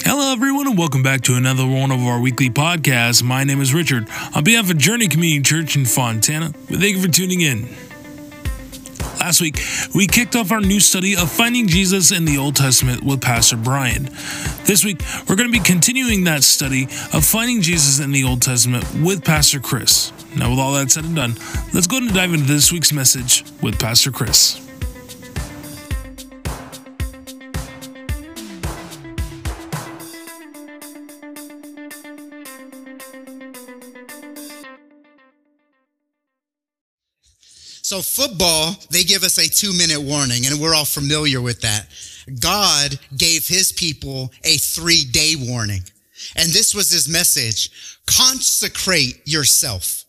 Hello, everyone, and welcome back to another one of our weekly podcasts. My name is Richard. On behalf of Journey Community Church in Fontana, we thank you for tuning in. Last week, we kicked off our new study of finding Jesus in the Old Testament with Pastor Brian. This week, we're going to be continuing that study of finding Jesus in the Old Testament with Pastor Chris. Now, with all that said and done, let's go and dive into this week's message with Pastor Chris. So, football, they give us a two minute warning, and we're all familiar with that. God gave his people a three day warning. And this was his message consecrate yourself.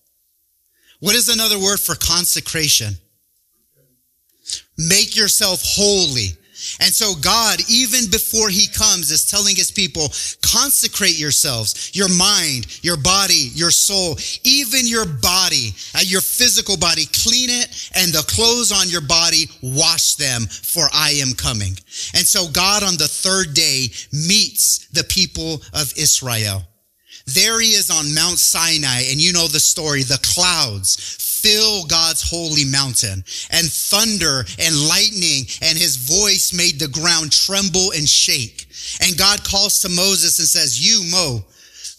What is another word for consecration? Make yourself holy. And so God, even before he comes, is telling his people, consecrate yourselves, your mind, your body, your soul, even your body, uh, your physical body, clean it and the clothes on your body, wash them for I am coming. And so God on the third day meets the people of Israel. There he is on Mount Sinai, and you know the story. The clouds fill God's holy mountain, and thunder and lightning and his voice made the ground tremble and shake. And God calls to Moses and says, You, Mo,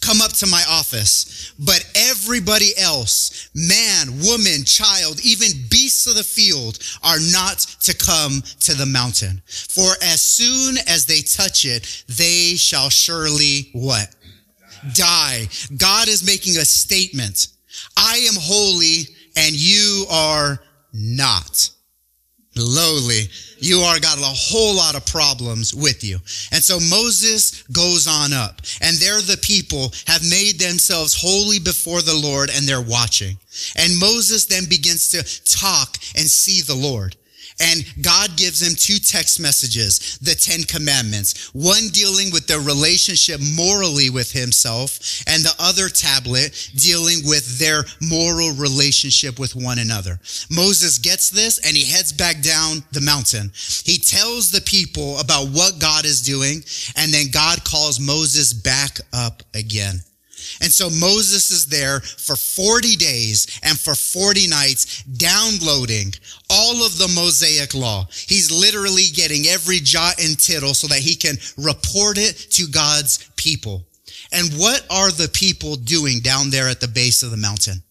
come up to my office. But everybody else, man, woman, child, even beasts of the field are not to come to the mountain. For as soon as they touch it, they shall surely what? die. God is making a statement. I am holy and you are not. Lowly. You are got a whole lot of problems with you. And so Moses goes on up and there the people have made themselves holy before the Lord and they're watching. And Moses then begins to talk and see the Lord. And God gives him two text messages, the Ten Commandments, one dealing with their relationship morally with himself, and the other tablet dealing with their moral relationship with one another. Moses gets this and he heads back down the mountain. He tells the people about what God is doing, and then God calls Moses back up again. And so Moses is there for 40 days and for 40 nights downloading all of the Mosaic law. He's literally getting every jot and tittle so that he can report it to God's people. And what are the people doing down there at the base of the mountain?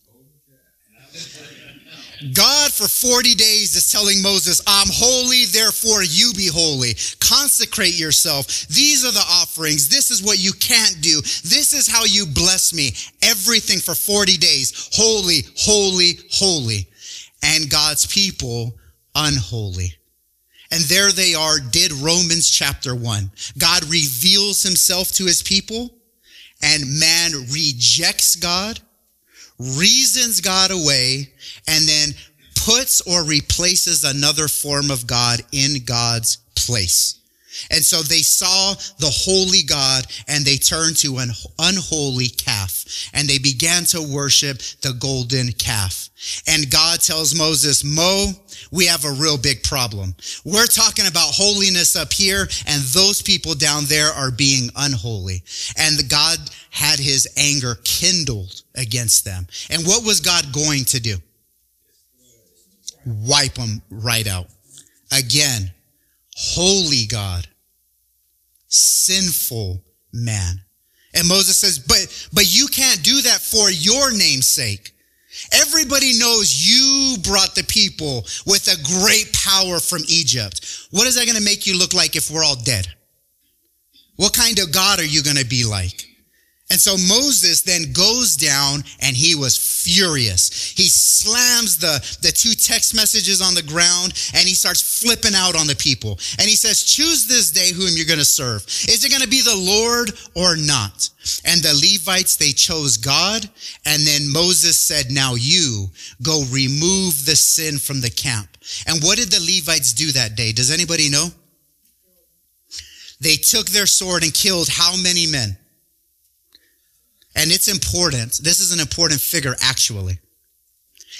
God for 40 days is telling Moses, I'm holy, therefore you be holy. Consecrate yourself. These are the offerings. This is what you can't do. This is how you bless me. Everything for 40 days. Holy, holy, holy. And God's people unholy. And there they are, did Romans chapter one. God reveals himself to his people and man rejects God reasons God away, and then puts or replaces another form of God in God's place. And so they saw the holy God and they turned to an unholy calf and they began to worship the golden calf. And God tells Moses, Mo, we have a real big problem. We're talking about holiness up here and those people down there are being unholy. And God had his anger kindled against them. And what was God going to do? Wipe them right out. Again, holy God, sinful man. And Moses says, but, but you can't do that for your name's sake. Everybody knows you brought the people with a great power from Egypt. What is that going to make you look like if we're all dead? What kind of God are you going to be like? And so Moses then goes down and he was furious. He slams the, the two text messages on the ground and he starts flipping out on the people. And he says, choose this day whom you're going to serve. Is it going to be the Lord or not? And the Levites, they chose God. And then Moses said, now you go remove the sin from the camp. And what did the Levites do that day? Does anybody know? They took their sword and killed how many men? And it's important. This is an important figure, actually.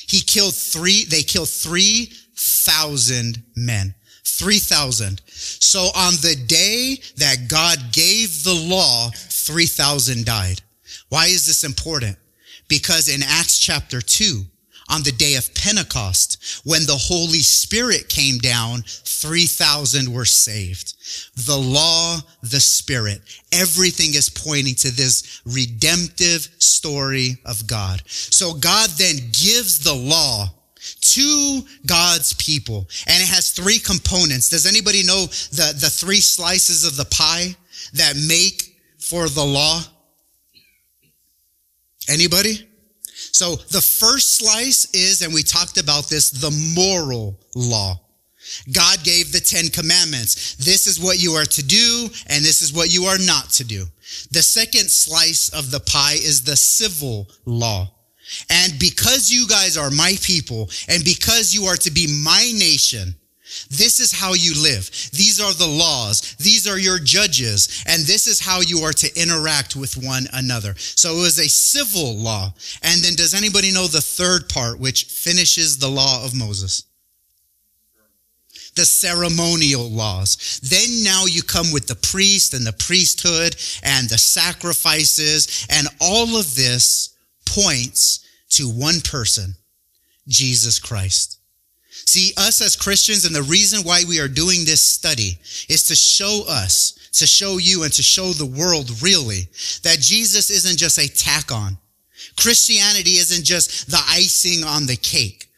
He killed three, they killed 3,000 men. 3,000. So on the day that God gave the law, 3,000 died. Why is this important? Because in Acts chapter 2, on the day of Pentecost, when the Holy Spirit came down, 3,000 were saved. The law, the Spirit, everything is pointing to this redemptive story of God. So God then gives the law to God's people. And it has three components. Does anybody know the, the three slices of the pie that make for the law? Anybody? So the first slice is, and we talked about this, the moral law. God gave the Ten Commandments. This is what you are to do, and this is what you are not to do. The second slice of the pie is the civil law. And because you guys are my people, and because you are to be my nation, this is how you live. These are the laws. These are your judges. And this is how you are to interact with one another. So it was a civil law. And then does anybody know the third part, which finishes the law of Moses? the ceremonial laws. Then now you come with the priest and the priesthood and the sacrifices and all of this points to one person, Jesus Christ. See, us as Christians, and the reason why we are doing this study is to show us, to show you, and to show the world really that Jesus isn't just a tack on. Christianity isn't just the icing on the cake.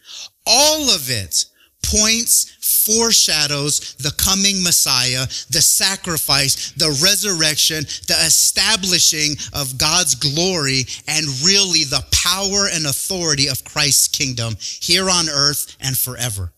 All of it points, foreshadows the coming Messiah, the sacrifice, the resurrection, the establishing of God's glory, and really the power and authority of Christ's kingdom here on earth and forever.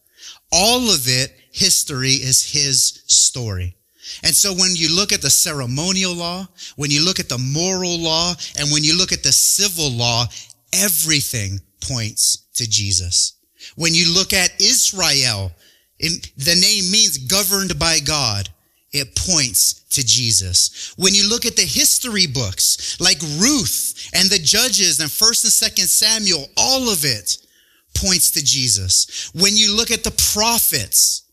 All of it, history is his story. And so when you look at the ceremonial law, when you look at the moral law, and when you look at the civil law, everything points to Jesus. When you look at Israel, the name means governed by God. It points to Jesus. When you look at the history books like Ruth and the Judges and 1st and 2nd Samuel, all of it points to Jesus. When you look at the prophets,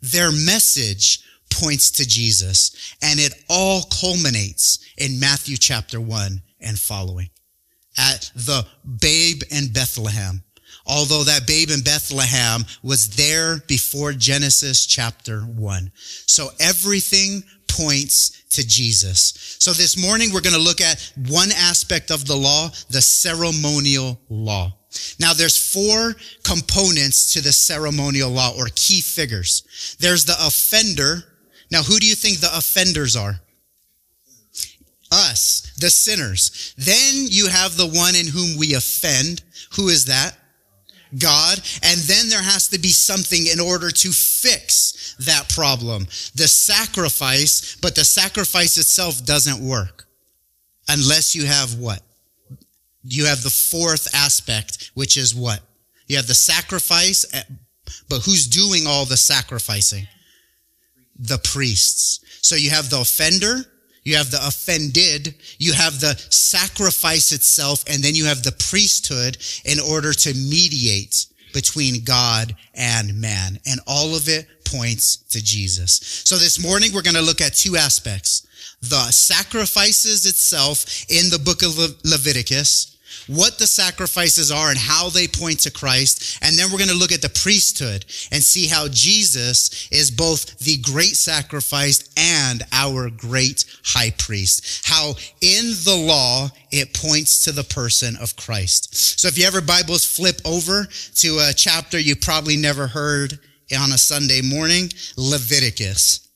their message points to Jesus. And it all culminates in Matthew chapter 1 and following at the babe in Bethlehem although that babe in Bethlehem was there before Genesis chapter one. So everything points to Jesus. So this morning we're going to look at one aspect of the law, the ceremonial law. Now there's four components to the ceremonial law or key figures. There's the offender. Now who do you think the offenders are? Us, the sinners. Then you have the one in whom we offend. Who is that? God, and then there has to be something in order to fix that problem. The sacrifice, but the sacrifice itself doesn't work unless you have what? You have the fourth aspect, which is what? You have the sacrifice, eh, but who's doing all the sacrificing? The priests. So you have the offender, you have the offended, you have the sacrifice itself, and then you have the priesthood in order to mediate between God and man. And all of it points to Jesus. So this morning we're going to look at two aspects. The sacrifices itself in the book of Le- Leviticus what the sacrifices are and how they point to Christ. And then we're going to look at the priesthood and see how Jesus is both the great sacrifice and our great high priest. How in the law, it points to the person of Christ. So if you ever Bibles flip over to a chapter you probably never heard on a Sunday morning, Leviticus.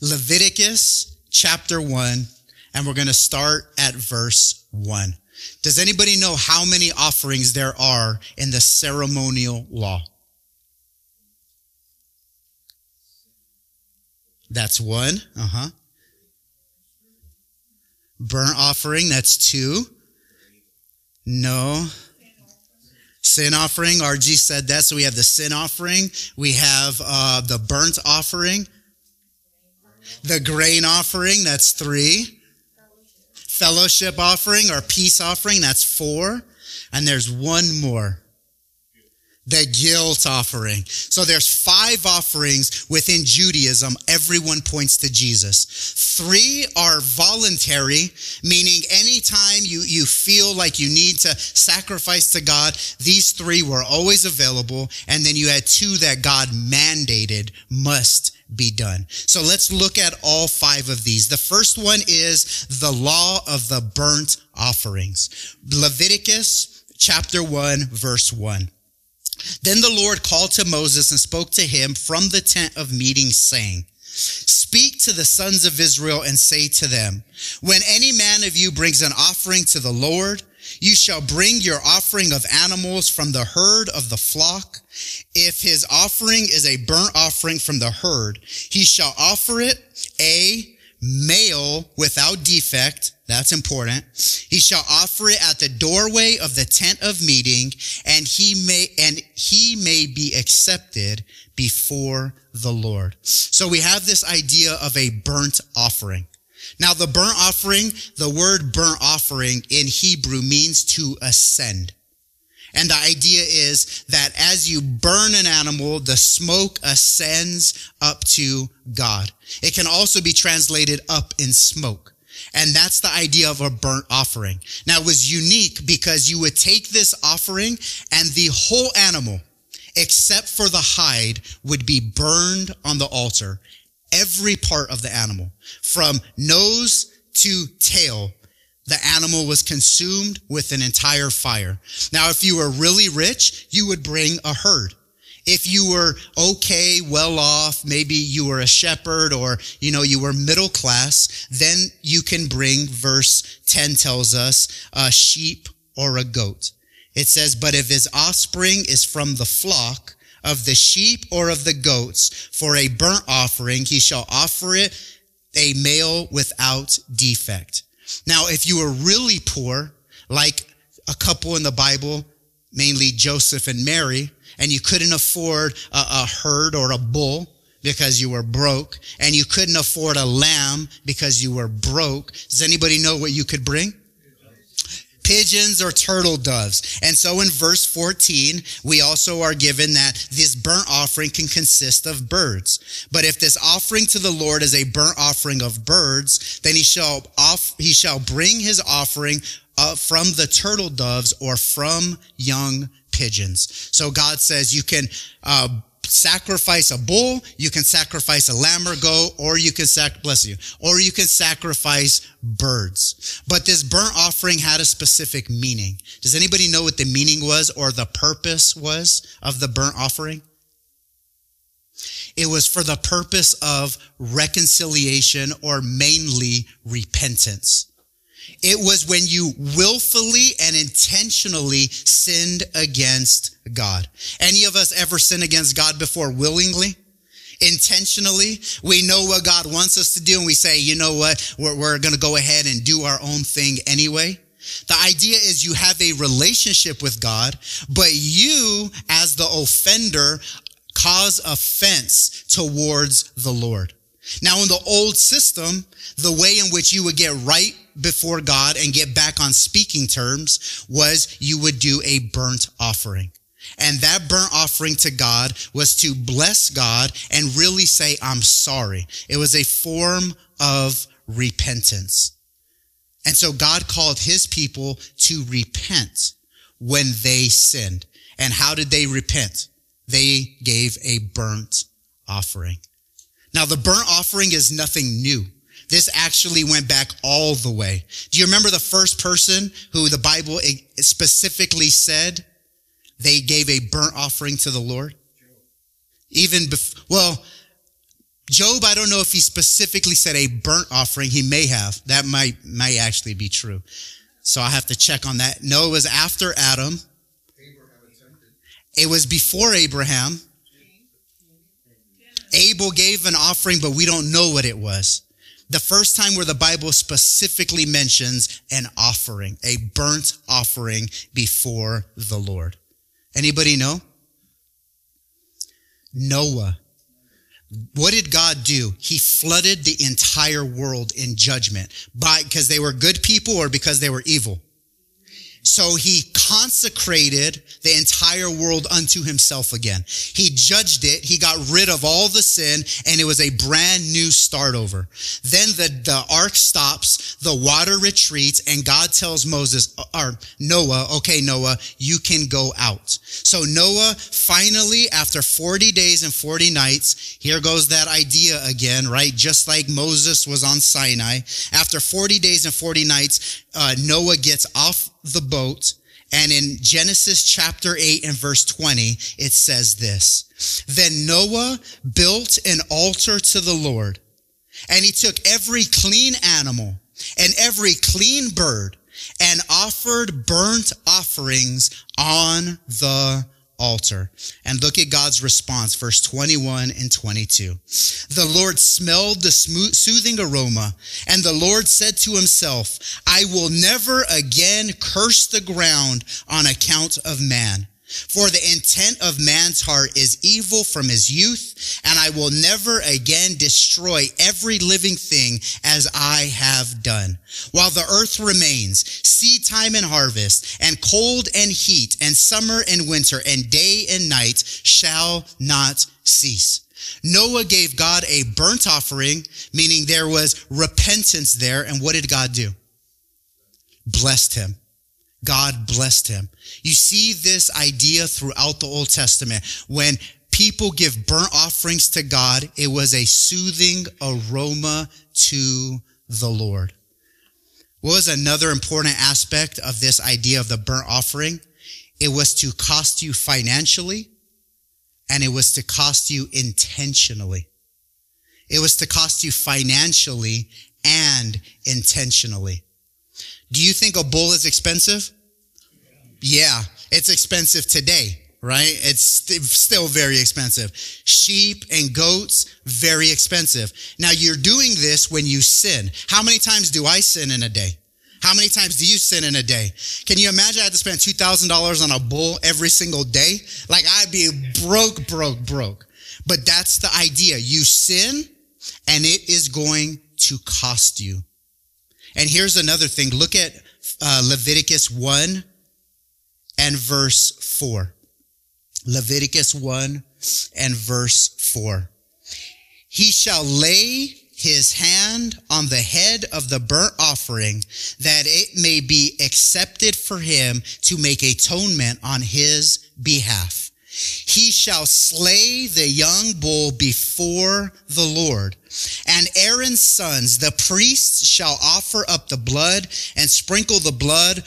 Leviticus chapter one, and we're going to start at verse one. Does anybody know how many offerings there are in the ceremonial law? That's one. Uh huh. Burnt offering, that's two. No. Sin offering, RG said that. So we have the sin offering. We have uh, the burnt offering. The grain offering, that's three fellowship offering or peace offering. That's four. And there's one more. the guilt offering. So there's five offerings within Judaism. Everyone points to Jesus. Three are voluntary, meaning anytime you, you feel like you need to sacrifice to God, these three were always available. And then you had two that God mandated must be done. So let's look at all five of these. The first one is the law of the burnt offerings. Leviticus chapter 1 verse 1. Then the Lord called to Moses and spoke to him from the tent of meeting, saying, Speak to the sons of Israel and say to them, When any man of you brings an offering to the Lord, you shall bring your offering of animals from the herd of the flock. If his offering is a burnt offering from the herd, he shall offer it a male without defect. That's important. He shall offer it at the doorway of the tent of meeting and he may, and he may be accepted before the Lord. So we have this idea of a burnt offering. Now the burnt offering, the word burnt offering in Hebrew means to ascend. And the idea is that as you burn an animal, the smoke ascends up to God. It can also be translated up in smoke. And that's the idea of a burnt offering. Now it was unique because you would take this offering and the whole animal, except for the hide, would be burned on the altar. Every part of the animal, from nose to tail, the animal was consumed with an entire fire. Now, if you were really rich, you would bring a herd. If you were okay, well off, maybe you were a shepherd or, you know, you were middle class, then you can bring, verse 10 tells us, a sheep or a goat. It says, but if his offspring is from the flock of the sheep or of the goats for a burnt offering, he shall offer it a male without defect. Now, if you were really poor, like a couple in the Bible, mainly Joseph and Mary, and you couldn't afford a, a, herd or a bull because you were broke, and you couldn't afford a lamb because you were broke, does anybody know what you could bring? Pigeons or turtle doves. And so in verse 14, we also are given that this burnt offering can consist of birds. But if this offering to the Lord is a burnt offering of birds, then he shall off, he shall bring his offering uh, from the turtle doves or from young pigeons. So God says you can, uh, sacrifice a bull, you can sacrifice a lamb or goat, or you can sac, bless you, or you can sacrifice birds. But this burnt offering had a specific meaning. Does anybody know what the meaning was or the purpose was of the burnt offering? It was for the purpose of reconciliation or mainly repentance. It was when you willfully and intentionally sinned against God. Any of us ever sin against God before willingly? Intentionally, we know what God wants us to do and we say, you know what, we're, we're going to go ahead and do our own thing anyway. The idea is you have a relationship with God, but you as the offender cause offense towards the Lord. Now in the old system, the way in which you would get right before God and get back on speaking terms was you would do a burnt offering. And that burnt offering to God was to bless God and really say, I'm sorry. It was a form of repentance. And so God called his people to repent when they sinned. And how did they repent? They gave a burnt offering. Now the burnt offering is nothing new. This actually went back all the way. Do you remember the first person who the Bible specifically said they gave a burnt offering to the Lord? Even before, well, Job, I don't know if he specifically said a burnt offering. He may have. That might, might actually be true. So I have to check on that. No, it was after Adam. It was before Abraham. Abel gave an offering, but we don't know what it was. The first time where the Bible specifically mentions an offering, a burnt offering before the Lord. Anybody know? Noah. What did God do? He flooded the entire world in judgment by, because they were good people or because they were evil? So he consecrated the entire world unto himself again. He judged it. He got rid of all the sin and it was a brand new start over. Then the, the ark stops, the water retreats and God tells Moses or Noah, okay, Noah, you can go out. So Noah finally, after 40 days and 40 nights, here goes that idea again, right? Just like Moses was on Sinai. After 40 days and 40 nights, uh, Noah gets off the boat. And in Genesis chapter 8 and verse 20, it says this. Then Noah built an altar to the Lord and he took every clean animal and every clean bird and offered burnt offerings on the altar. And look at God's response, verse 21 and 22. The Lord smelled the smooth, soothing aroma, and the Lord said to himself, I will never again curse the ground on account of man. For the intent of man's heart is evil from his youth, and I will never again destroy every living thing as I have done. While the earth remains, seed time and harvest, and cold and heat, and summer and winter, and day and night shall not cease. Noah gave God a burnt offering, meaning there was repentance there. And what did God do? Blessed him. God blessed him. You see this idea throughout the Old Testament. When people give burnt offerings to God, it was a soothing aroma to the Lord. What was another important aspect of this idea of the burnt offering? It was to cost you financially and it was to cost you intentionally. It was to cost you financially and intentionally. Do you think a bull is expensive? Yeah, it's expensive today, right? It's still very expensive. Sheep and goats, very expensive. Now you're doing this when you sin. How many times do I sin in a day? How many times do you sin in a day? Can you imagine I had to spend $2,000 on a bull every single day? Like I'd be broke, broke, broke. But that's the idea. You sin and it is going to cost you. And here's another thing. Look at uh, Leviticus 1 and verse 4. Leviticus 1 and verse 4. He shall lay his hand on the head of the burnt offering that it may be accepted for him to make atonement on his behalf. He shall slay the young bull before the Lord. And Aaron's sons, the priests, shall offer up the blood and sprinkle the blood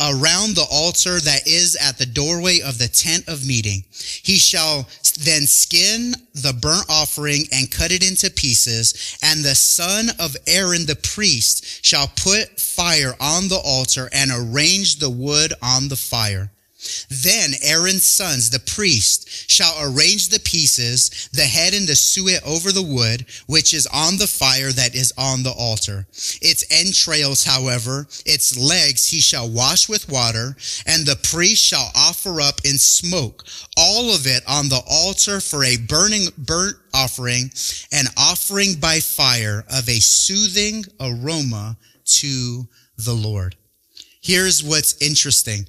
around the altar that is at the doorway of the tent of meeting. He shall then skin the burnt offering and cut it into pieces. And the son of Aaron the priest shall put fire on the altar and arrange the wood on the fire. Then Aaron's sons, the priest, shall arrange the pieces, the head and the suet over the wood, which is on the fire that is on the altar. Its entrails, however, its legs he shall wash with water, and the priest shall offer up in smoke all of it on the altar for a burning, burnt offering, an offering by fire of a soothing aroma to the Lord. Here's what's interesting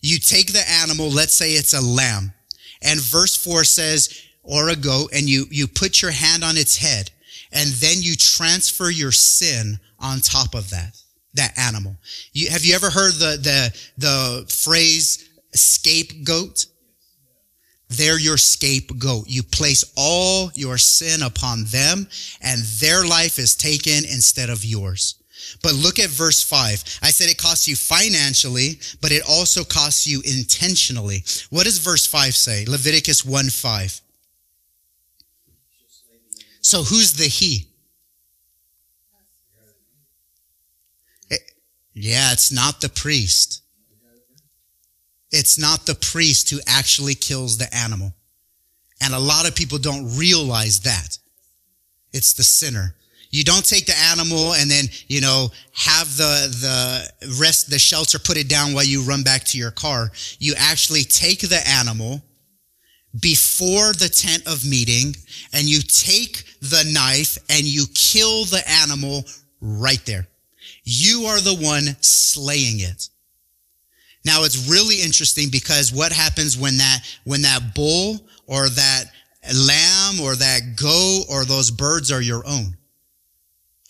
you take the animal, let's say it's a lamb, and verse four says, or a goat, and you, you put your hand on its head, and then you transfer your sin on top of that, that animal. You, have you ever heard the, the, the phrase scapegoat? They're your scapegoat. You place all your sin upon them and their life is taken instead of yours. But look at verse 5. I said it costs you financially, but it also costs you intentionally. What does verse 5 say? Leviticus 1 5. So who's the he? It, eh, yeah, it's not the priest. It's not the priest who actually kills the animal. And a lot of people don't realize that. It's the sinner. You don't take the animal and then, you know, have the, the rest, the shelter put it down while you run back to your car. You actually take the animal before the tent of meeting and you take the knife and you kill the animal right there. You are the one slaying it. Now it's really interesting because what happens when that, when that bull or that lamb or that goat or those birds are your own?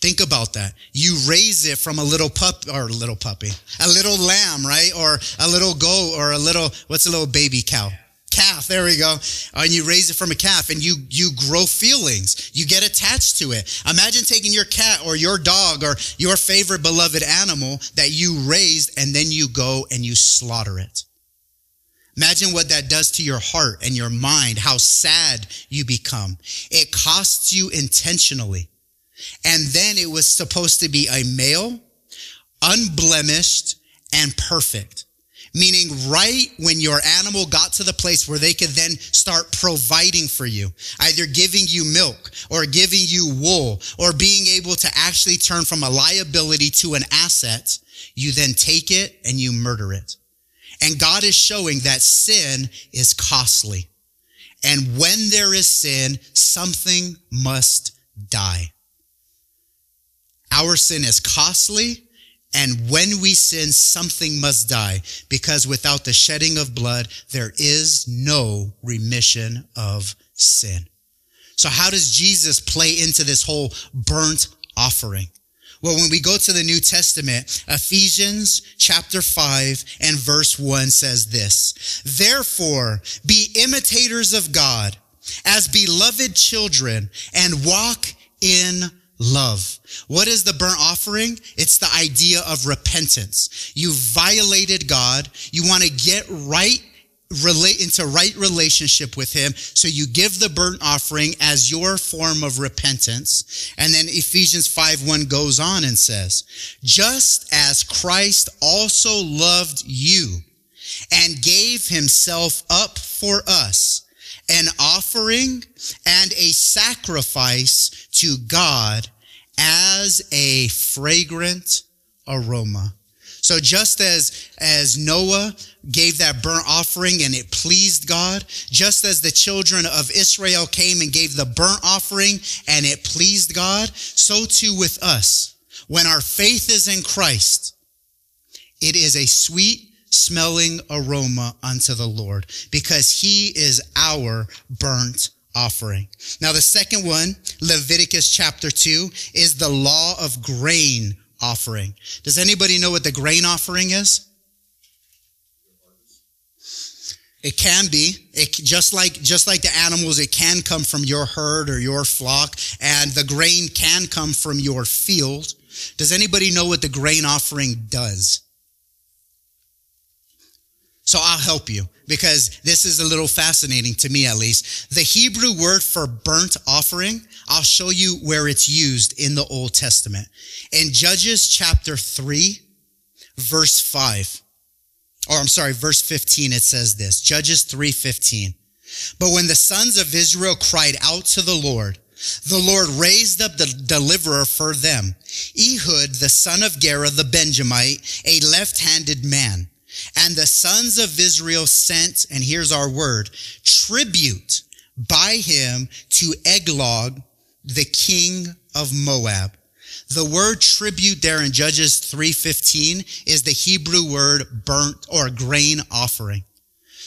Think about that. You raise it from a little pup or a little puppy, a little lamb, right? Or a little goat or a little, what's a little baby cow? Calf. There we go. And you raise it from a calf and you, you grow feelings. You get attached to it. Imagine taking your cat or your dog or your favorite beloved animal that you raised and then you go and you slaughter it. Imagine what that does to your heart and your mind, how sad you become. It costs you intentionally. And then it was supposed to be a male, unblemished, and perfect. Meaning right when your animal got to the place where they could then start providing for you, either giving you milk or giving you wool or being able to actually turn from a liability to an asset, you then take it and you murder it. And God is showing that sin is costly. And when there is sin, something must die. Our sin is costly. And when we sin, something must die because without the shedding of blood, there is no remission of sin. So how does Jesus play into this whole burnt offering? Well, when we go to the New Testament, Ephesians chapter 5 and verse 1 says this, Therefore, be imitators of God as beloved children and walk in love. What is the burnt offering? It's the idea of repentance. You violated God. You want to get right relate into right relationship with him. So you give the burnt offering as your form of repentance. And then Ephesians 5 1 goes on and says, just as Christ also loved you and gave himself up for us, an offering and a sacrifice to God as a fragrant aroma. So just as, as Noah gave that burnt offering and it pleased God, just as the children of Israel came and gave the burnt offering and it pleased God, so too with us. When our faith is in Christ, it is a sweet smelling aroma unto the Lord because he is our burnt offering. Now the second one, Leviticus chapter 2, is the law of grain offering. Does anybody know what the grain offering is? It can be. It just like just like the animals, it can come from your herd or your flock, and the grain can come from your field. Does anybody know what the grain offering does? So I'll help you because this is a little fascinating to me at least. The Hebrew word for burnt offering, I'll show you where it's used in the Old Testament. In Judges chapter 3, verse 5, or I'm sorry, verse 15, it says this, Judges 3:15. But when the sons of Israel cried out to the Lord, the Lord raised up the deliverer for them, Ehud, the son of Gera, the Benjamite, a left-handed man. And the sons of Israel sent, and here's our word, tribute by him to Eglon, the king of Moab. The word tribute there in Judges 3:15 is the Hebrew word burnt or grain offering.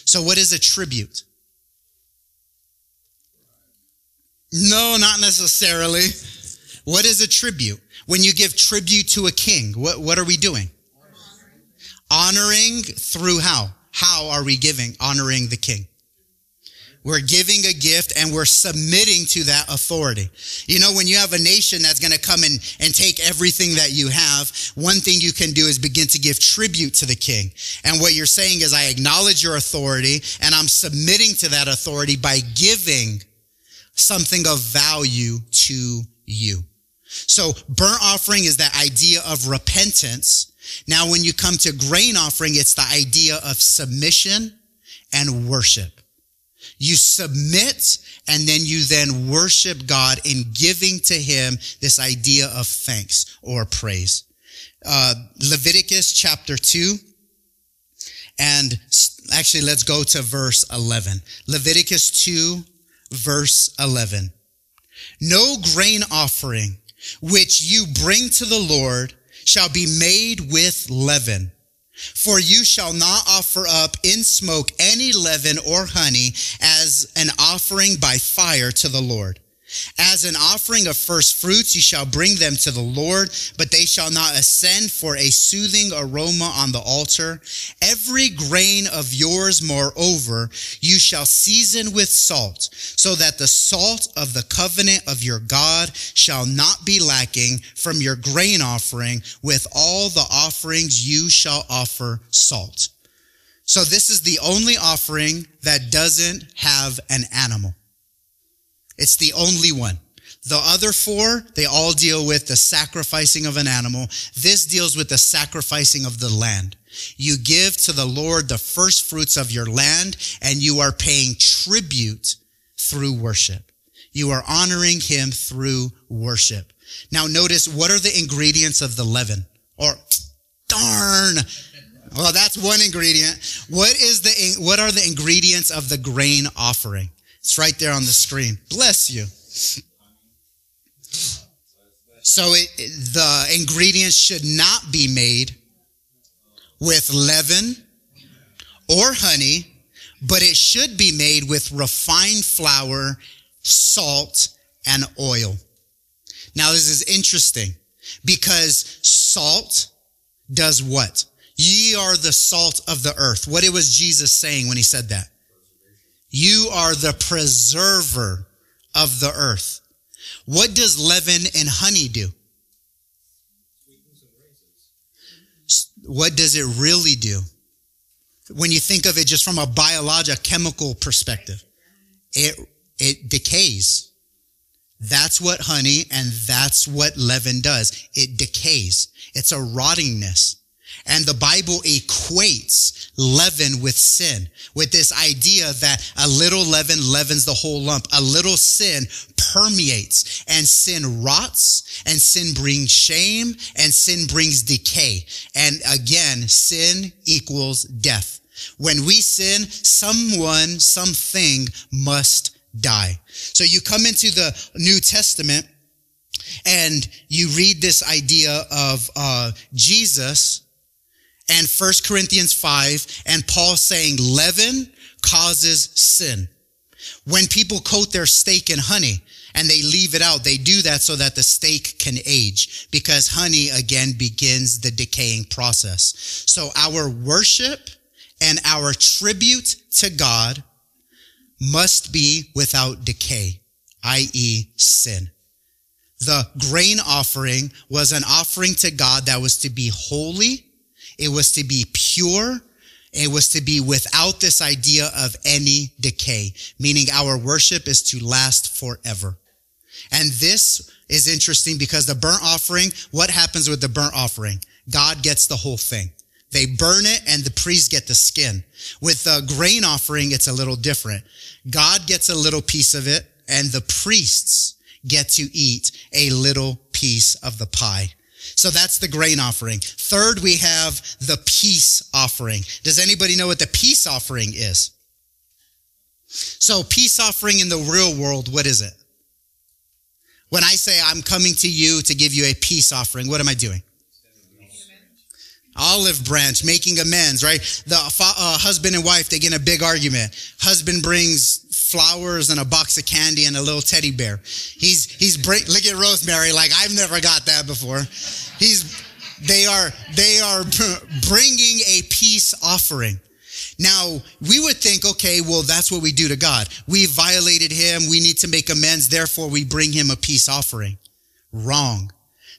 So what is a tribute? No, not necessarily. What is a tribute? When you give tribute to a king, what, what are we doing? Honoring through how? How are we giving? Honoring the king. We're giving a gift and we're submitting to that authority. You know, when you have a nation that's going to come and, and take everything that you have, one thing you can do is begin to give tribute to the king. And what you're saying is, I acknowledge your authority and I'm submitting to that authority by giving something of value to you. So burnt offering is that idea of repentance now, when you come to grain offering, it's the idea of submission and worship. You submit and then you then worship God in giving to him this idea of thanks or praise. Uh, Leviticus chapter 2 and actually let's go to verse 11. Leviticus 2 verse 11. No grain offering which you bring to the Lord shall be made with leaven. For you shall not offer up in smoke any leaven or honey as an offering by fire to the Lord. As an offering of first fruits, you shall bring them to the Lord, but they shall not ascend for a soothing aroma on the altar. Every grain of yours, moreover, you shall season with salt, so that the salt of the covenant of your God shall not be lacking from your grain offering. With all the offerings, you shall offer salt. So this is the only offering that doesn't have an animal. It's the only one. The other four, they all deal with the sacrificing of an animal. This deals with the sacrificing of the land. You give to the Lord the first fruits of your land and you are paying tribute through worship. You are honoring him through worship. Now notice what are the ingredients of the leaven or darn. Well, that's one ingredient. What is the, what are the ingredients of the grain offering? It's right there on the screen. Bless you. So it, the ingredients should not be made with leaven or honey, but it should be made with refined flour, salt, and oil. Now this is interesting because salt does what? Ye are the salt of the earth. What it was Jesus saying when he said that? You are the preserver of the earth. What does leaven and honey do? What does it really do? When you think of it just from a biological, chemical perspective, it, it decays. That's what honey and that's what leaven does. It decays. It's a rottingness. And the Bible equates leaven with sin, with this idea that a little leaven leavens the whole lump. A little sin permeates and sin rots and sin brings shame and sin brings decay. And again, sin equals death. When we sin, someone, something must die. So you come into the New Testament and you read this idea of uh, Jesus and 1 Corinthians 5 and Paul saying leaven causes sin. When people coat their steak in honey and they leave it out, they do that so that the steak can age because honey again begins the decaying process. So our worship and our tribute to God must be without decay, i.e. sin. The grain offering was an offering to God that was to be holy it was to be pure. It was to be without this idea of any decay, meaning our worship is to last forever. And this is interesting because the burnt offering, what happens with the burnt offering? God gets the whole thing. They burn it and the priests get the skin. With the grain offering, it's a little different. God gets a little piece of it and the priests get to eat a little piece of the pie. So that's the grain offering. Third, we have the peace offering. Does anybody know what the peace offering is? So peace offering in the real world, what is it? When I say I'm coming to you to give you a peace offering, what am I doing? Olive branch, making amends, right? The uh, husband and wife, they get in a big argument. Husband brings flowers and a box of candy and a little teddy bear. He's, he's, bring, look at Rosemary, like I've never got that before. He's, they are, they are bringing a peace offering. Now, we would think, okay, well, that's what we do to God. We violated him. We need to make amends. Therefore, we bring him a peace offering. Wrong.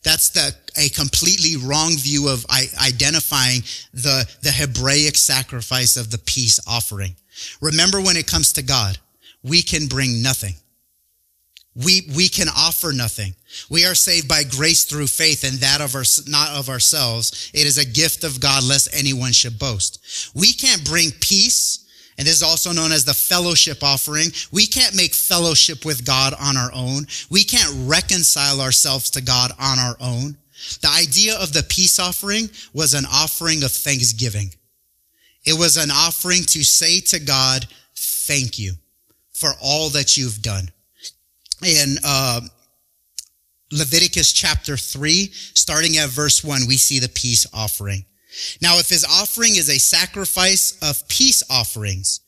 That's the, a completely wrong view of identifying the, the Hebraic sacrifice of the peace offering. Remember when it comes to God, we can bring nothing. We, we can offer nothing. We are saved by grace through faith and that of our, not of ourselves. It is a gift of God lest anyone should boast. We can't bring peace. And this is also known as the fellowship offering. We can't make fellowship with God on our own. We can't reconcile ourselves to God on our own. The idea of the peace offering was an offering of thanksgiving. It was an offering to say to God, thank you for all that you've done in uh, Leviticus chapter 3, starting at verse 1, we see the peace offering. Now, if his offering is a sacrifice of peace offerings,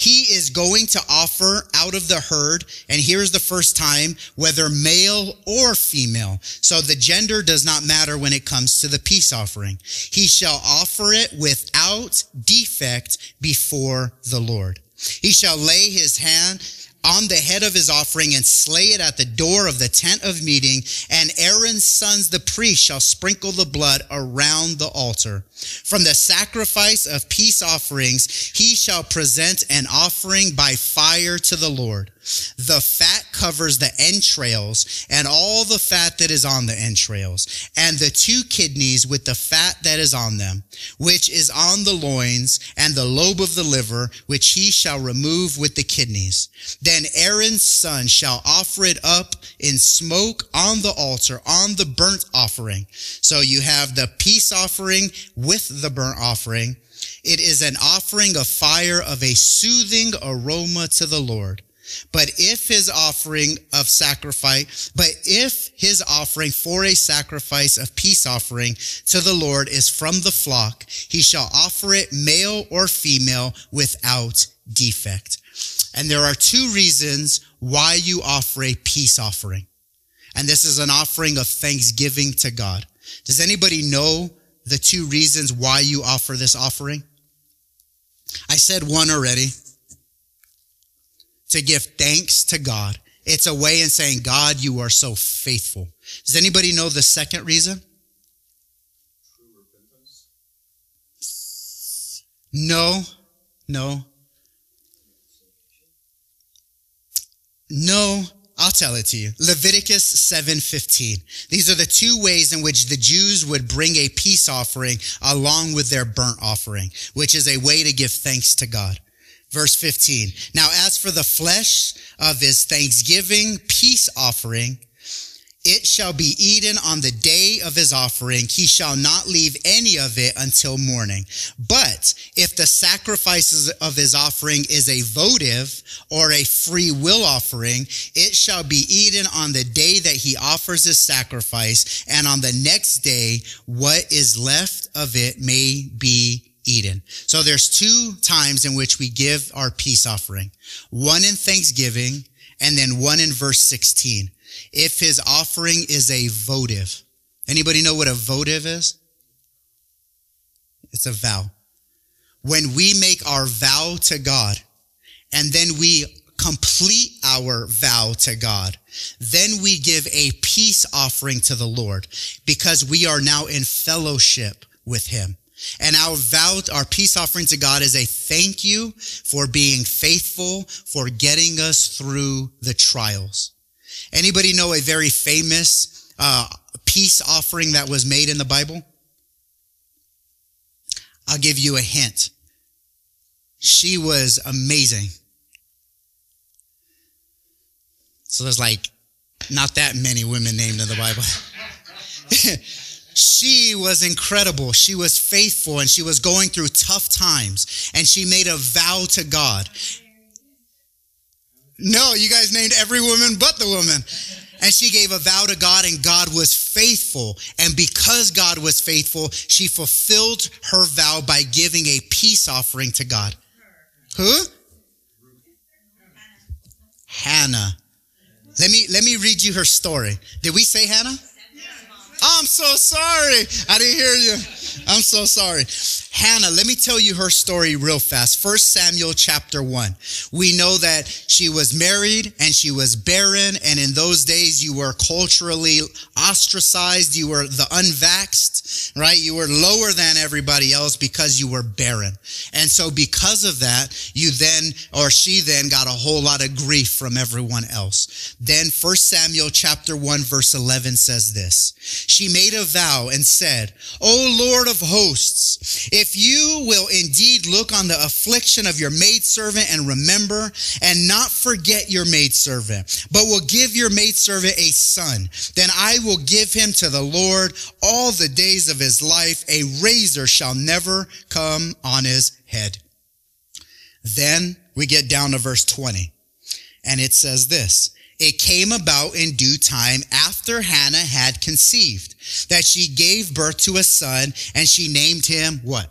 he is going to offer out of the herd. And here's the first time, whether male or female. So the gender does not matter when it comes to the peace offering. He shall offer it without defect before the Lord. He shall lay his hand on the head of his offering and slay it at the door of the tent of meeting. And Aaron's sons, the priests, shall sprinkle the blood around the altar. From the sacrifice of peace offerings, he shall present an offering by fire to the Lord. The fat covers the entrails and all the fat that is on the entrails and the two kidneys with the fat that is on them, which is on the loins and the lobe of the liver, which he shall remove with the kidneys. Then Aaron's son shall offer it up in smoke on the altar on the burnt offering. So you have the peace offering with the burnt offering. It is an offering of fire of a soothing aroma to the Lord. But if his offering of sacrifice, but if his offering for a sacrifice of peace offering to the Lord is from the flock, he shall offer it male or female without defect. And there are two reasons why you offer a peace offering. And this is an offering of thanksgiving to God. Does anybody know the two reasons why you offer this offering? I said one already to give thanks to God. It's a way in saying, God, you are so faithful. Does anybody know the second reason? No, no, no. I'll tell it to you. Leviticus 7:15. These are the two ways in which the Jews would bring a peace offering along with their burnt offering, which is a way to give thanks to God. Verse 15. Now, as for the flesh of his thanksgiving peace offering, it shall be eaten on the day of his offering. He shall not leave any of it until morning. But if the sacrifices of his offering is a votive or a free will offering, it shall be eaten on the day that he offers his sacrifice. And on the next day, what is left of it may be eaten. So there's two times in which we give our peace offering. One in thanksgiving and then one in verse 16. If his offering is a votive. Anybody know what a votive is? It's a vow. When we make our vow to God and then we complete our vow to God, then we give a peace offering to the Lord because we are now in fellowship with him. And our vow, our peace offering to God is a thank you for being faithful, for getting us through the trials. Anybody know a very famous uh, peace offering that was made in the Bible? I'll give you a hint. She was amazing. So there's like not that many women named in the Bible. She was incredible. She was faithful and she was going through tough times and she made a vow to God. No, you guys named every woman but the woman. And she gave a vow to God and God was faithful. And because God was faithful, she fulfilled her vow by giving a peace offering to God. Who? Hannah. Let me, let me read you her story. Did we say Hannah? I'm so sorry. I didn't hear you. I'm so sorry. Hannah, let me tell you her story real fast. First Samuel chapter one. We know that she was married and she was barren. And in those days, you were culturally ostracized. You were the unvaxxed, right? You were lower than everybody else because you were barren. And so because of that, you then, or she then got a whole lot of grief from everyone else. Then First Samuel chapter one, verse 11 says this. She made a vow and said, O Lord of hosts, if you will indeed look on the affliction of your maidservant and remember and not forget your maidservant, but will give your maidservant a son, then I will give him to the Lord all the days of his life. A razor shall never come on his head. Then we get down to verse 20 and it says this, it came about in due time after Hannah had conceived that she gave birth to a son and she named him what?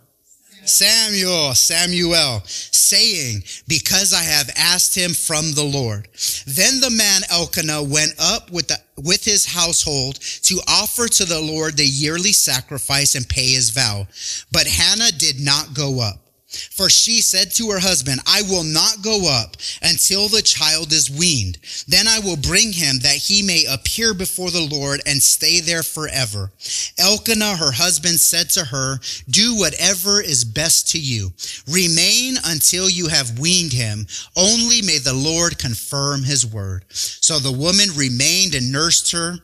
Samuel, Samuel, saying, because I have asked him from the Lord. Then the man Elkanah went up with the, with his household to offer to the Lord the yearly sacrifice and pay his vow. But Hannah did not go up. For she said to her husband, I will not go up until the child is weaned. Then I will bring him that he may appear before the Lord and stay there forever. Elkanah, her husband, said to her, Do whatever is best to you. Remain until you have weaned him. Only may the Lord confirm his word. So the woman remained and nursed her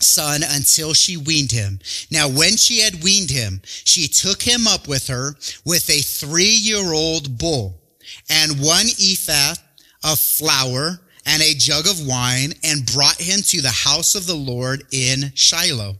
son until she weaned him. Now, when she had weaned him, she took him up with her with a three year old bull and one ephah of flour and a jug of wine and brought him to the house of the Lord in Shiloh.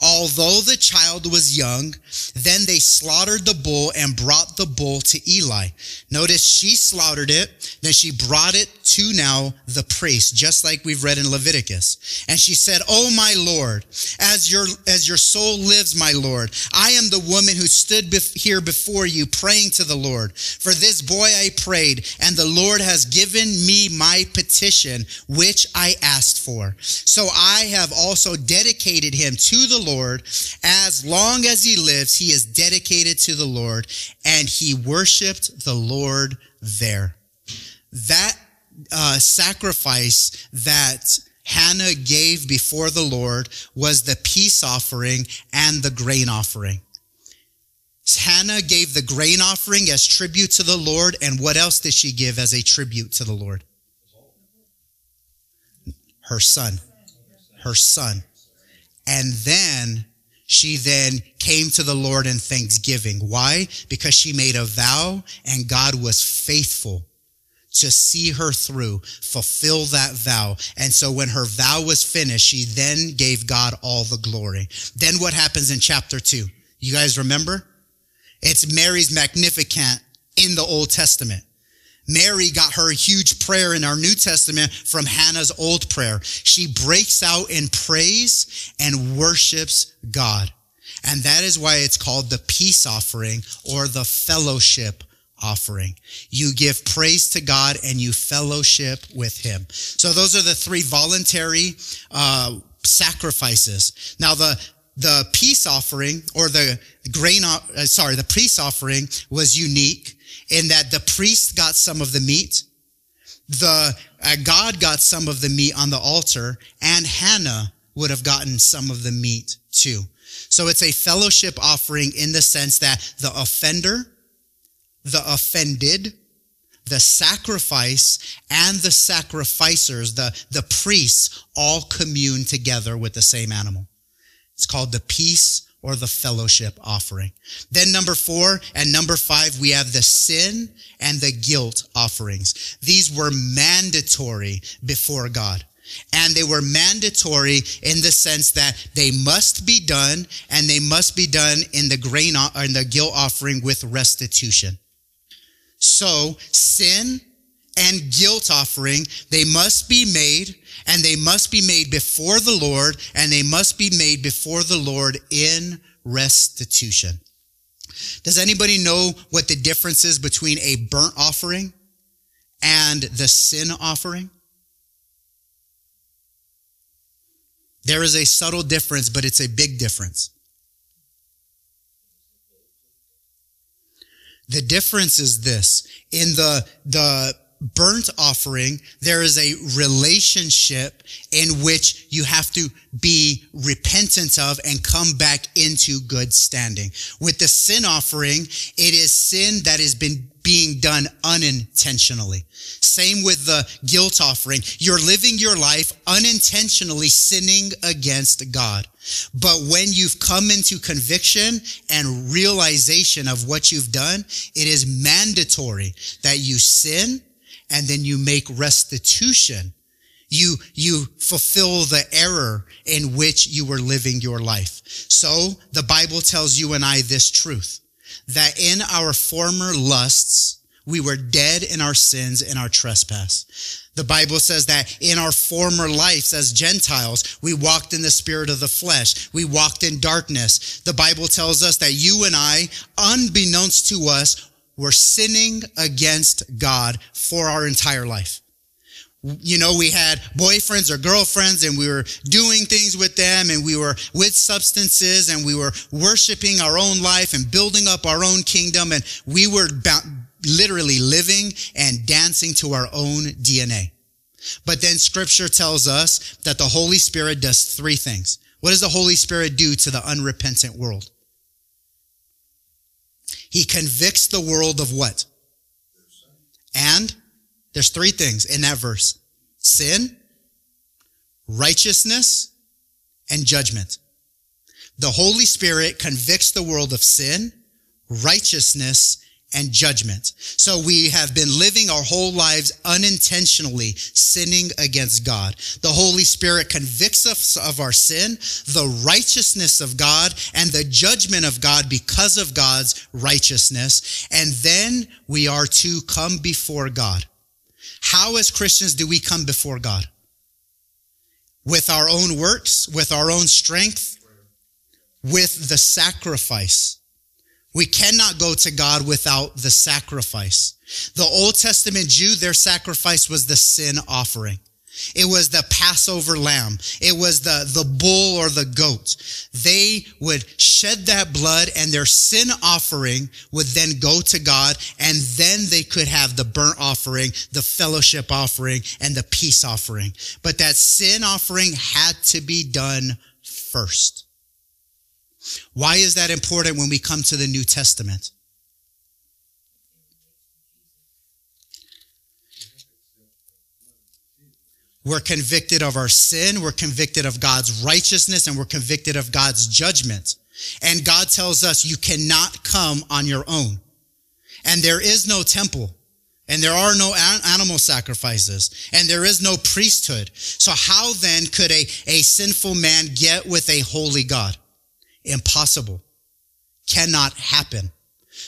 Although the child was young, then they slaughtered the bull and brought the bull to Eli. Notice she slaughtered it, then she brought it to now the priest, just like we've read in Leviticus. And she said, Oh my Lord, as your, as your soul lives, my Lord, I am the woman who stood bef- here before you praying to the Lord. For this boy I prayed, and the Lord has given me my petition, which I asked for. So I have also dedicated him to the Lord. As long as he lives, he is dedicated to the Lord and he worshiped the Lord there. That uh, sacrifice that Hannah gave before the Lord was the peace offering and the grain offering. Hannah gave the grain offering as tribute to the Lord. And what else did she give as a tribute to the Lord? Her son. Her son. And then she then came to the Lord in thanksgiving. Why? Because she made a vow and God was faithful to see her through, fulfill that vow. And so when her vow was finished, she then gave God all the glory. Then what happens in chapter two? You guys remember? It's Mary's Magnificat in the Old Testament. Mary got her huge prayer in our New Testament from Hannah's old prayer. She breaks out in praise and worships God. And that is why it's called the peace offering or the fellowship offering. You give praise to God and you fellowship with Him. So those are the three voluntary uh, sacrifices. Now the the peace offering or the grain, uh, sorry, the peace offering was unique in that the priest got some of the meat, the uh, God got some of the meat on the altar, and Hannah would have gotten some of the meat too. So it's a fellowship offering in the sense that the offender, the offended, the sacrifice and the sacrificers, the, the priests all commune together with the same animal. It's called the peace or the fellowship offering. Then number four and number five, we have the sin and the guilt offerings. These were mandatory before God. And they were mandatory in the sense that they must be done and they must be done in the grain or in the guilt offering with restitution. So sin and guilt offering, they must be made and they must be made before the Lord and they must be made before the Lord in restitution. Does anybody know what the difference is between a burnt offering and the sin offering? There is a subtle difference, but it's a big difference. The difference is this. In the, the burnt offering, there is a relationship in which you have to be repentant of and come back into good standing. With the sin offering, it is sin that has been being done unintentionally. Same with the guilt offering. You're living your life unintentionally sinning against God. But when you've come into conviction and realization of what you've done, it is mandatory that you sin and then you make restitution. You, you fulfill the error in which you were living your life. So the Bible tells you and I this truth that in our former lusts, We were dead in our sins and our trespass. The Bible says that in our former lives as Gentiles, we walked in the spirit of the flesh. We walked in darkness. The Bible tells us that you and I, unbeknownst to us, were sinning against God for our entire life you know, we had boyfriends or girlfriends and we were doing things with them and we were with substances and we were worshiping our own life and building up our own kingdom and we were literally living and dancing to our own DNA. But then scripture tells us that the Holy Spirit does three things. What does the Holy Spirit do to the unrepentant world? He convicts the world of what? And there's three things in that verse. Sin, righteousness, and judgment. The Holy Spirit convicts the world of sin, righteousness, and judgment. So we have been living our whole lives unintentionally sinning against God. The Holy Spirit convicts us of our sin, the righteousness of God, and the judgment of God because of God's righteousness. And then we are to come before God. How as Christians do we come before God? With our own works, with our own strength, with the sacrifice we cannot go to God without the sacrifice. The Old Testament Jew, their sacrifice was the sin offering. It was the Passover lamb. It was the, the bull or the goat. They would shed that blood and their sin offering would then go to God and then they could have the burnt offering, the fellowship offering, and the peace offering. But that sin offering had to be done first. Why is that important when we come to the New Testament? We're convicted of our sin, we're convicted of God's righteousness, and we're convicted of God's judgment. And God tells us you cannot come on your own. And there is no temple. And there are no animal sacrifices and there is no priesthood. So how then could a, a sinful man get with a holy God? Impossible. Cannot happen.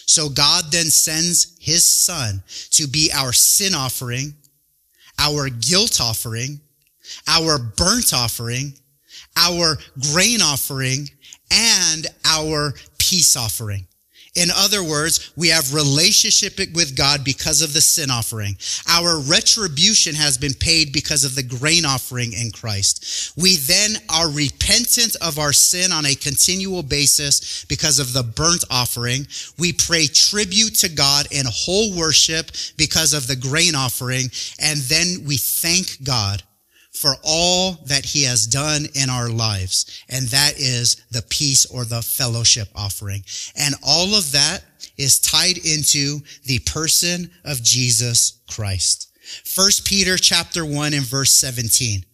So God then sends his son to be our sin offering, our guilt offering, our burnt offering, our grain offering, and our peace offering. In other words, we have relationship with God because of the sin offering. Our retribution has been paid because of the grain offering in Christ. We then are repentant of our sin on a continual basis because of the burnt offering. We pray tribute to God in whole worship because of the grain offering. And then we thank God for all that he has done in our lives. And that is the peace or the fellowship offering. And all of that is tied into the person of Jesus Christ. First Peter chapter one and verse 17.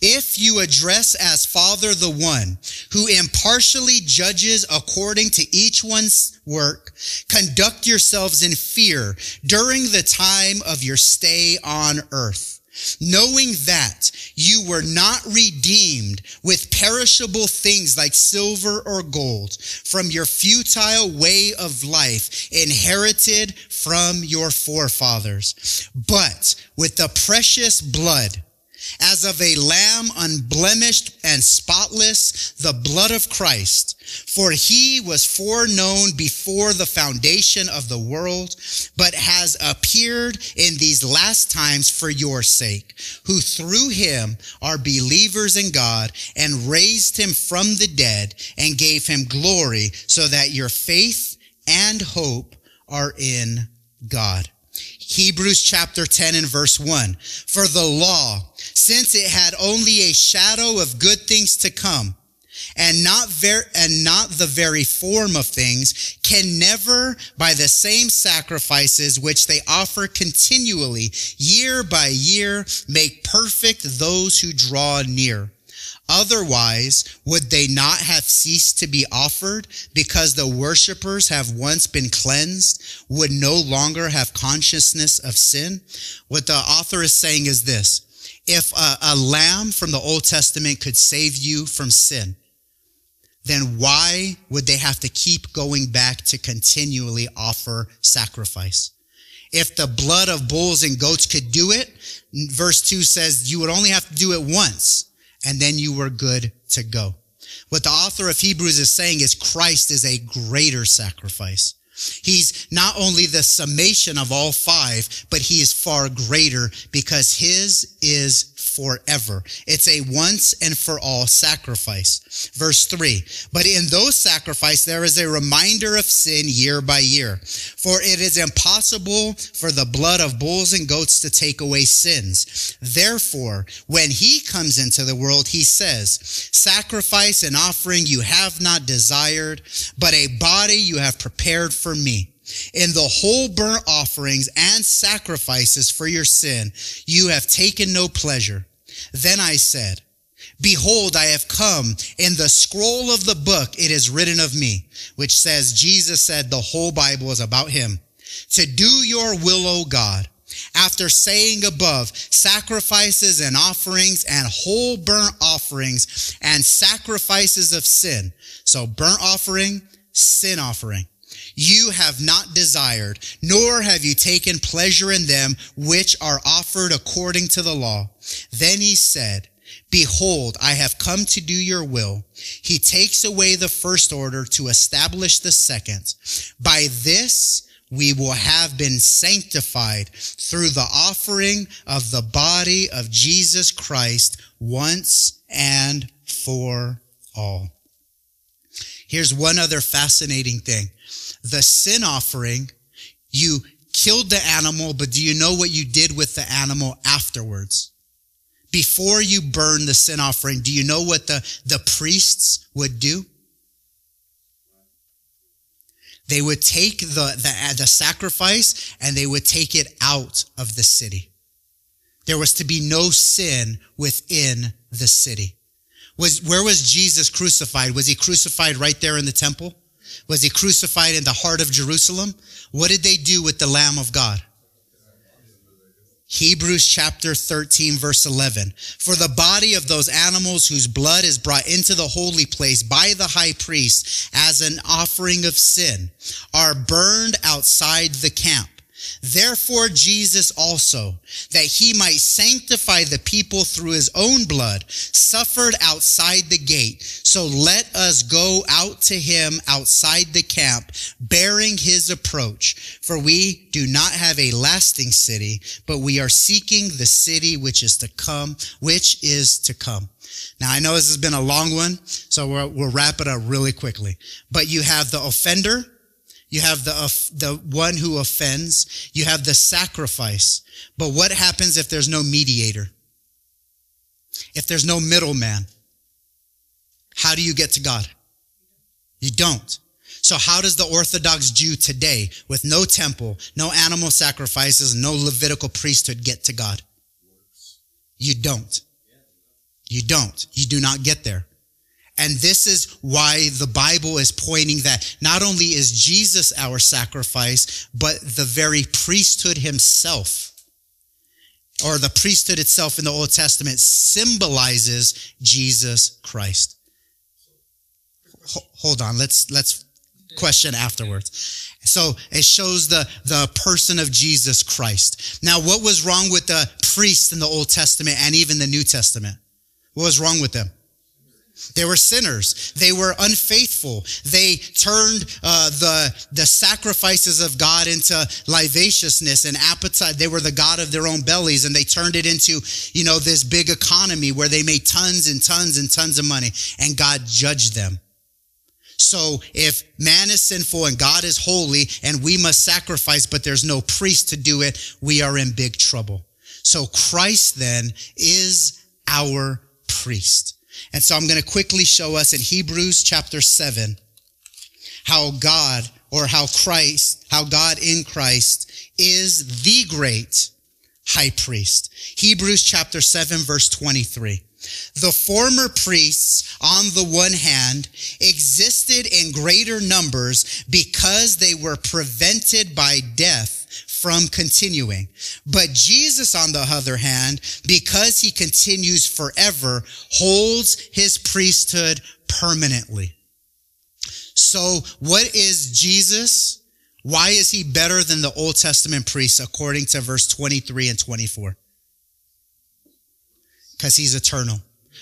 If you address as Father the one who impartially judges according to each one's work, conduct yourselves in fear during the time of your stay on earth knowing that you were not redeemed with perishable things like silver or gold from your futile way of life inherited from your forefathers, but with the precious blood as of a lamb unblemished and spotless, the blood of Christ. For he was foreknown before the foundation of the world, but has appeared in these last times for your sake, who through him are believers in God and raised him from the dead and gave him glory so that your faith and hope are in God. Hebrews chapter 10 and verse 1. For the law, since it had only a shadow of good things to come, and not ver- and not the very form of things, can never, by the same sacrifices which they offer continually, year by year, make perfect those who draw near. Otherwise, would they not have ceased to be offered because the worshippers have once been cleansed, would no longer have consciousness of sin? What the author is saying is this. If a, a lamb from the Old Testament could save you from sin, then why would they have to keep going back to continually offer sacrifice? If the blood of bulls and goats could do it, verse two says you would only have to do it once and then you were good to go. What the author of Hebrews is saying is Christ is a greater sacrifice. He's not only the summation of all five, but he is far greater because his is forever. It's a once and for all sacrifice. Verse three. But in those sacrifices, there is a reminder of sin year by year. For it is impossible for the blood of bulls and goats to take away sins. Therefore, when he comes into the world, he says, sacrifice and offering you have not desired, but a body you have prepared for me. In the whole burnt offerings and sacrifices for your sin, you have taken no pleasure. Then I said, Behold, I have come. In the scroll of the book, it is written of me, which says, Jesus said the whole Bible is about him. To do your will, O God. After saying above, sacrifices and offerings and whole burnt offerings and sacrifices of sin. So burnt offering, sin offering you have not desired, nor have you taken pleasure in them which are offered according to the law. Then he said, Behold, I have come to do your will. He takes away the first order to establish the second. By this, we will have been sanctified through the offering of the body of Jesus Christ once and for all. Here's one other fascinating thing the sin offering, you killed the animal, but do you know what you did with the animal afterwards? Before you burn the sin offering, do you know what the, the priests would do? They would take the, the, the sacrifice and they would take it out of the city. There was to be no sin within the city. Was, where was Jesus crucified? Was he crucified right there in the temple? Was he crucified in the heart of Jerusalem? What did they do with the Lamb of God? Hebrews chapter 13 verse 11. For the body of those animals whose blood is brought into the holy place by the high priest as an offering of sin are burned outside the camp. Therefore, Jesus also, that he might sanctify the people through his own blood, suffered outside the gate. So let us go out to him outside the camp, bearing his approach. For we do not have a lasting city, but we are seeking the city which is to come, which is to come. Now I know this has been a long one, so we'll, we'll wrap it up really quickly. But you have the offender, you have the, uh, the one who offends. You have the sacrifice. But what happens if there's no mediator? If there's no middleman? How do you get to God? You don't. So how does the Orthodox Jew today, with no temple, no animal sacrifices, no Levitical priesthood get to God? You don't. You don't. You do not get there. And this is why the Bible is pointing that not only is Jesus our sacrifice, but the very priesthood himself, or the priesthood itself in the Old Testament symbolizes Jesus Christ. Hold on, let's, let's question afterwards. So it shows the, the person of Jesus Christ. Now, what was wrong with the priests in the Old Testament and even the New Testament? What was wrong with them? They were sinners. They were unfaithful. They turned uh, the the sacrifices of God into licentiousness and appetite. They were the god of their own bellies, and they turned it into you know this big economy where they made tons and tons and tons of money, and God judged them. So if man is sinful and God is holy, and we must sacrifice, but there's no priest to do it, we are in big trouble. So Christ then is our priest. And so I'm going to quickly show us in Hebrews chapter 7 how God or how Christ, how God in Christ is the great high priest. Hebrews chapter 7 verse 23. The former priests, on the one hand, existed in greater numbers because they were prevented by death from continuing. But Jesus, on the other hand, because he continues forever, holds his priesthood permanently. So what is Jesus? Why is he better than the Old Testament priests according to verse 23 and 24? Because he's eternal.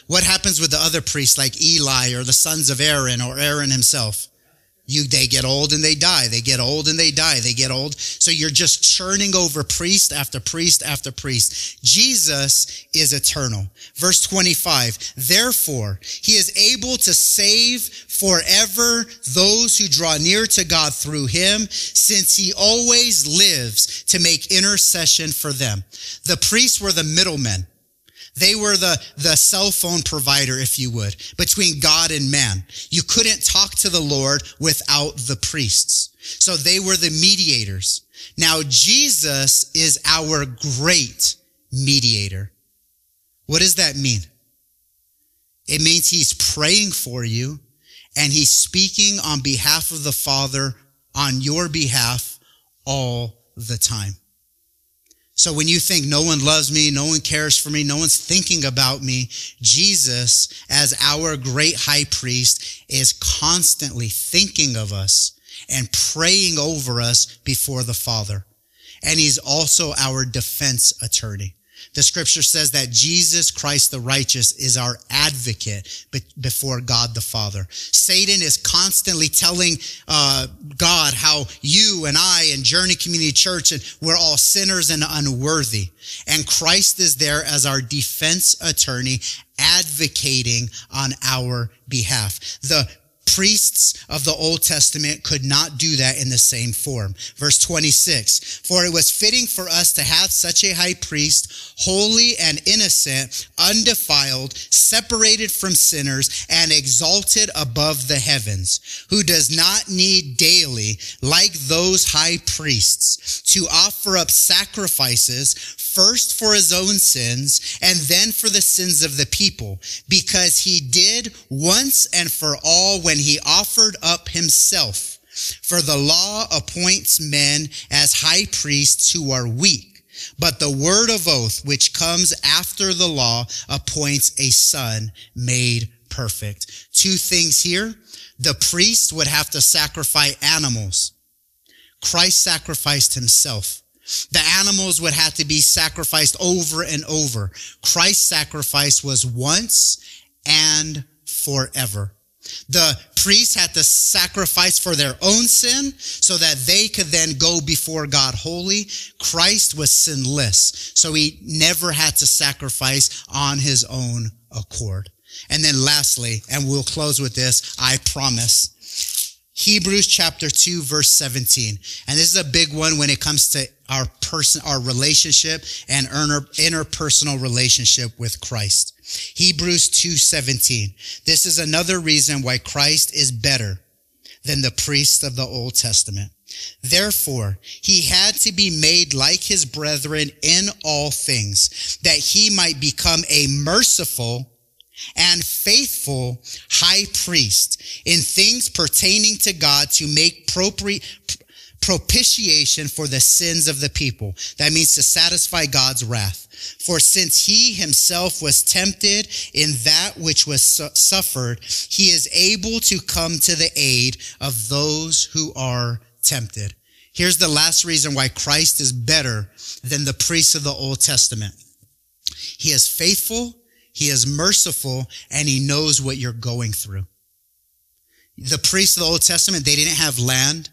What happens with the other priests like Eli or the sons of Aaron or Aaron himself? You, they get old and they die. They get old and they die. They get old. So you're just churning over priest after priest after priest. Jesus is eternal. Verse 25. Therefore, he is able to save forever those who draw near to God through him, since he always lives to make intercession for them. The priests were the middlemen. They were the, the cell phone provider, if you would, between God and man. You couldn't talk to the Lord without the priests. So they were the mediators. Now Jesus is our great mediator. What does that mean? It means he's praying for you and he's speaking on behalf of the Father on your behalf all the time. So when you think no one loves me, no one cares for me, no one's thinking about me, Jesus, as our great high priest, is constantly thinking of us and praying over us before the Father. And he's also our defense attorney. The scripture says that Jesus Christ the righteous is our advocate before God the Father. Satan is constantly telling uh, God how you and I and Journey Community Church and we're all sinners and unworthy. And Christ is there as our defense attorney advocating on our behalf. The priests of the Old Testament could not do that in the same form. Verse 26, for it was fitting for us to have such a high priest, holy and innocent, undefiled, separated from sinners, and exalted above the heavens, who does not need daily, like those high priests, to offer up sacrifices first for his own sins and then for the sins of the people, because he did once and for all when he offered up himself. For the law appoints men as high priests who are weak, but the word of oath, which comes after the law, appoints a son made perfect. Two things here. The priest would have to sacrifice animals. Christ sacrificed himself. The animals would have to be sacrificed over and over. Christ's sacrifice was once and forever. The priests had to sacrifice for their own sin so that they could then go before God holy. Christ was sinless, so he never had to sacrifice on his own accord. And then lastly, and we'll close with this, I promise. Hebrews chapter 2 verse 17. And this is a big one when it comes to our person, our relationship and inner interpersonal relationship with Christ. Hebrews 2:17. This is another reason why Christ is better than the priests of the Old Testament. Therefore, he had to be made like his brethren in all things, that he might become a merciful and faithful high priest in things pertaining to God to make propitiation for the sins of the people. That means to satisfy God's wrath. For since he himself was tempted in that which was su- suffered, he is able to come to the aid of those who are tempted. Here's the last reason why Christ is better than the priests of the Old Testament. He is faithful, he is merciful, and he knows what you're going through. The priests of the Old Testament, they didn't have land.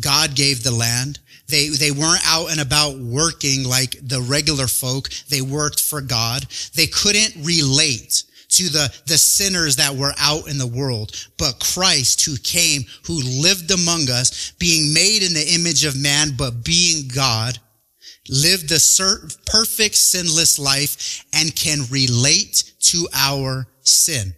God gave the land. They, they weren't out and about working like the regular folk. They worked for God. They couldn't relate to the, the sinners that were out in the world. But Christ who came, who lived among us, being made in the image of man, but being God, lived the perfect sinless life and can relate to our sin.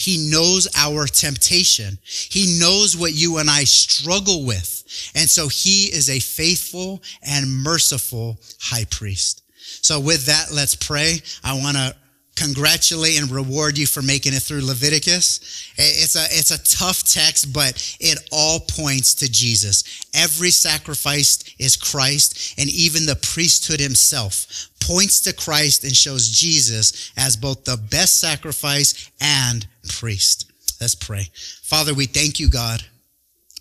He knows our temptation. He knows what you and I struggle with. And so he is a faithful and merciful high priest. So with that, let's pray. I want to congratulate and reward you for making it through Leviticus. It's a, it's a tough text, but it all points to Jesus. Every sacrifice is Christ and even the priesthood himself points to Christ and shows Jesus as both the best sacrifice and priest. Let's pray. Father, we thank you, God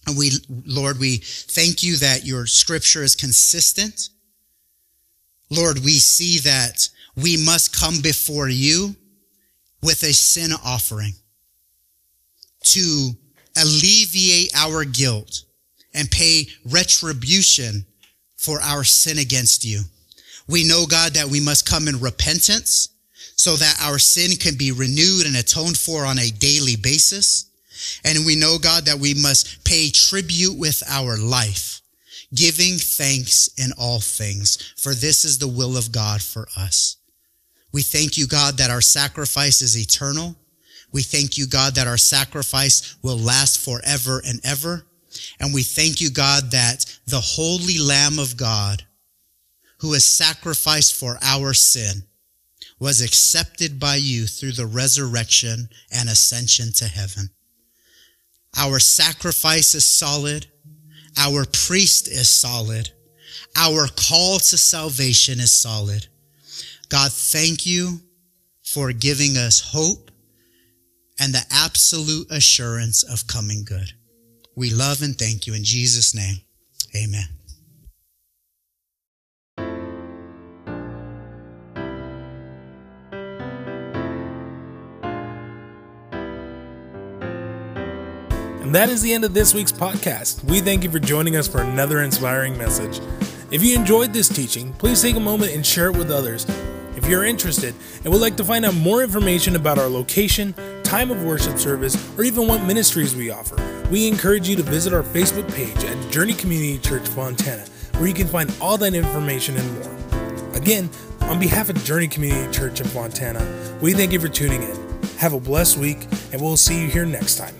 And we, Lord, we thank you that your scripture is consistent. Lord, we see that we must come before you with a sin offering to alleviate our guilt and pay retribution for our sin against you. We know, God, that we must come in repentance so that our sin can be renewed and atoned for on a daily basis. And we know, God, that we must pay tribute with our life, giving thanks in all things, for this is the will of God for us. We thank you, God, that our sacrifice is eternal. We thank you, God, that our sacrifice will last forever and ever. And we thank you, God, that the holy Lamb of God, who is sacrificed for our sin, was accepted by you through the resurrection and ascension to heaven. Our sacrifice is solid. Our priest is solid. Our call to salvation is solid. God, thank you for giving us hope and the absolute assurance of coming good. We love and thank you in Jesus' name. Amen. That is the end of this week's podcast. We thank you for joining us for another inspiring message. If you enjoyed this teaching, please take a moment and share it with others. If you're interested and would like to find out more information about our location, time of worship service, or even what ministries we offer, we encourage you to visit our Facebook page at Journey Community Church Fontana, where you can find all that information and more. Again, on behalf of Journey Community Church in Fontana, we thank you for tuning in. Have a blessed week, and we'll see you here next time.